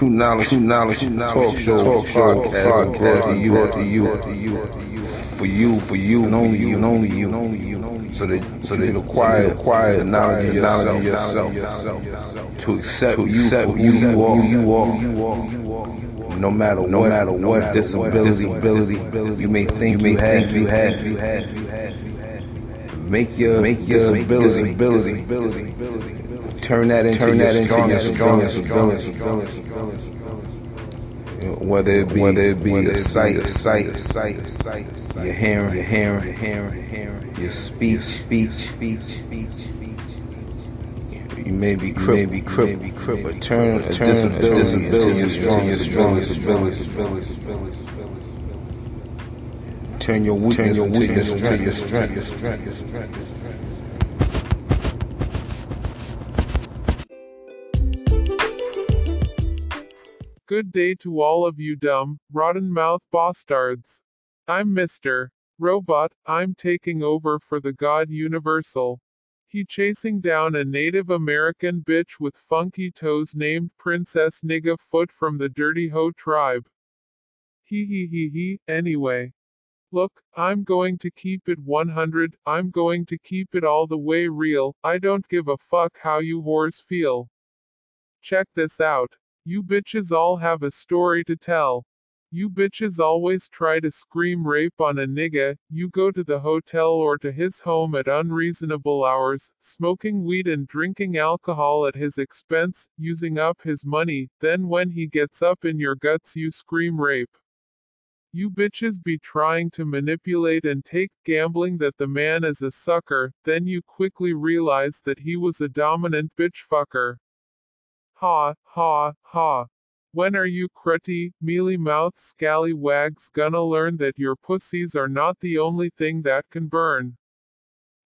True knowledge, true knowledge, talk show, talk show, podcast to you, to you, to you, for you, for you, and only you, and only you, and only you, so that so that you acquire, acquire the knowledge of yourself, yourself, to accept you for who you are, you are, no matter no matter what disability, disability you may think you have, you have, you have, you have. Make your make your disability, disability, turn that into turn that into your strongest ability. Whether it be whether it be a sight, sight, sight, sight, your hearing, your hearing, your hearing, your hearing, your speech, speech, speech, speech. You may be crippled, may be crippled, but turn a disability into your strongest, strongest ability. Turn your weakness into your strength. Good day to all of you dumb, rotten mouth bastards. I'm Mr. Robot, I'm taking over for the God Universal. He chasing down a Native American bitch with funky toes named Princess Nigga Foot from the Dirty Ho tribe. Hee hee hee hee, anyway. Look, I'm going to keep it 100, I'm going to keep it all the way real, I don't give a fuck how you whores feel. Check this out. You bitches all have a story to tell. You bitches always try to scream rape on a nigga, you go to the hotel or to his home at unreasonable hours, smoking weed and drinking alcohol at his expense, using up his money, then when he gets up in your guts you scream rape. You bitches be trying to manipulate and take gambling that the man is a sucker, then you quickly realize that he was a dominant bitch fucker. Ha, ha, ha. When are you cruddy, mealy mouthed scallywags gonna learn that your pussies are not the only thing that can burn?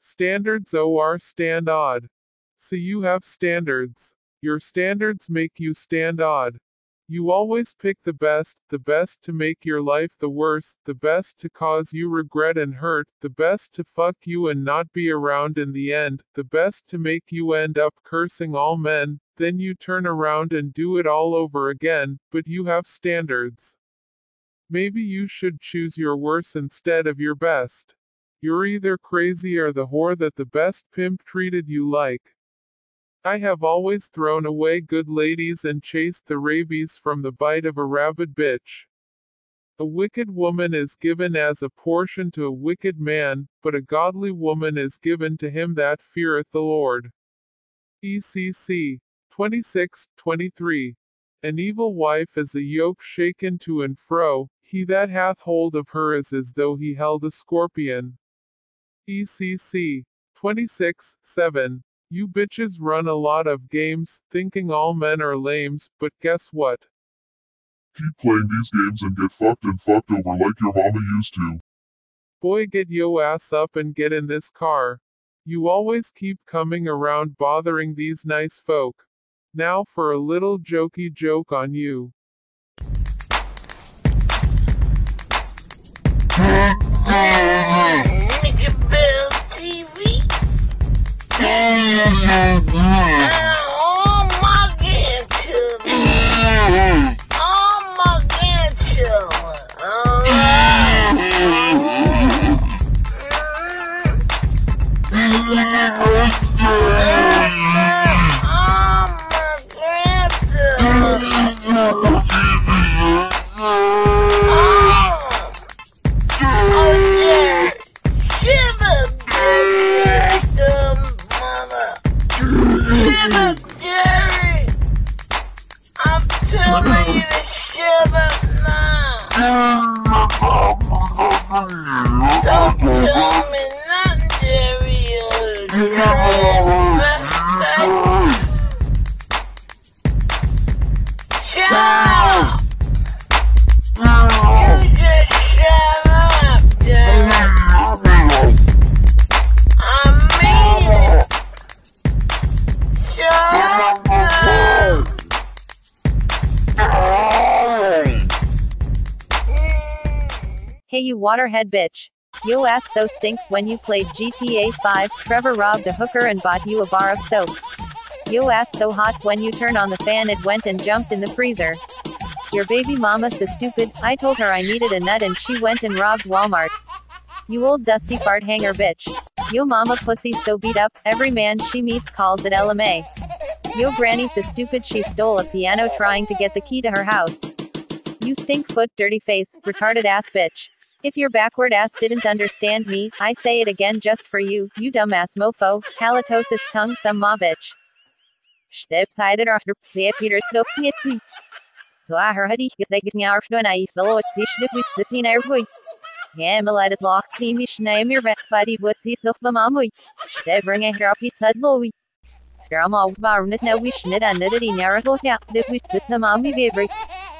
Standards or stand odd. So you have standards. Your standards make you stand odd. You always pick the best, the best to make your life the worst, the best to cause you regret and hurt, the best to fuck you and not be around in the end, the best to make you end up cursing all men, then you turn around and do it all over again, but you have standards. Maybe you should choose your worst instead of your best. You're either crazy or the whore that the best pimp treated you like. I have always thrown away good ladies and chased the rabies from the bite of a rabid bitch. A wicked woman is given as a portion to a wicked man, but a godly woman is given to him that feareth the Lord. ECC 26, 23. An evil wife is a yoke shaken to and fro, he that hath hold of her is as though he held a scorpion. ECC 26, 7. You bitches run a lot of games, thinking all men are lames, but guess what? Keep playing these games and get fucked and fucked over like your mama used to. Boy get yo ass up and get in this car. You always keep coming around bothering these nice folk. Now for a little jokey joke on you. Oh Don't you waterhead bitch. Yo ass so stink when you played GTA 5, Trevor robbed a hooker and bought you a bar of soap. Yo ass so hot when you turn on the fan it went and jumped in the freezer. Your baby mama so stupid, I told her I needed a nut and she went and robbed Walmart. You old dusty fart hanger bitch. Yo mama pussy so beat up, every man she meets calls it LMA. Yo granny so stupid she stole a piano trying to get the key to her house. You stink foot dirty face, retarded ass bitch. If your backward ass didn't understand me, I say it again just for you, you dumbass mofo, halitosis tongue some ma bitch. Stepsided after Peter no knitsu. So I heard he get the getting out when I fellow at sea ship with sissy nervui. Gamma is locked the mish name your back body was see so mamamui. Stebring a hair feet said lowy. Drama barnet now wish knit and in narrative which baby. Here's your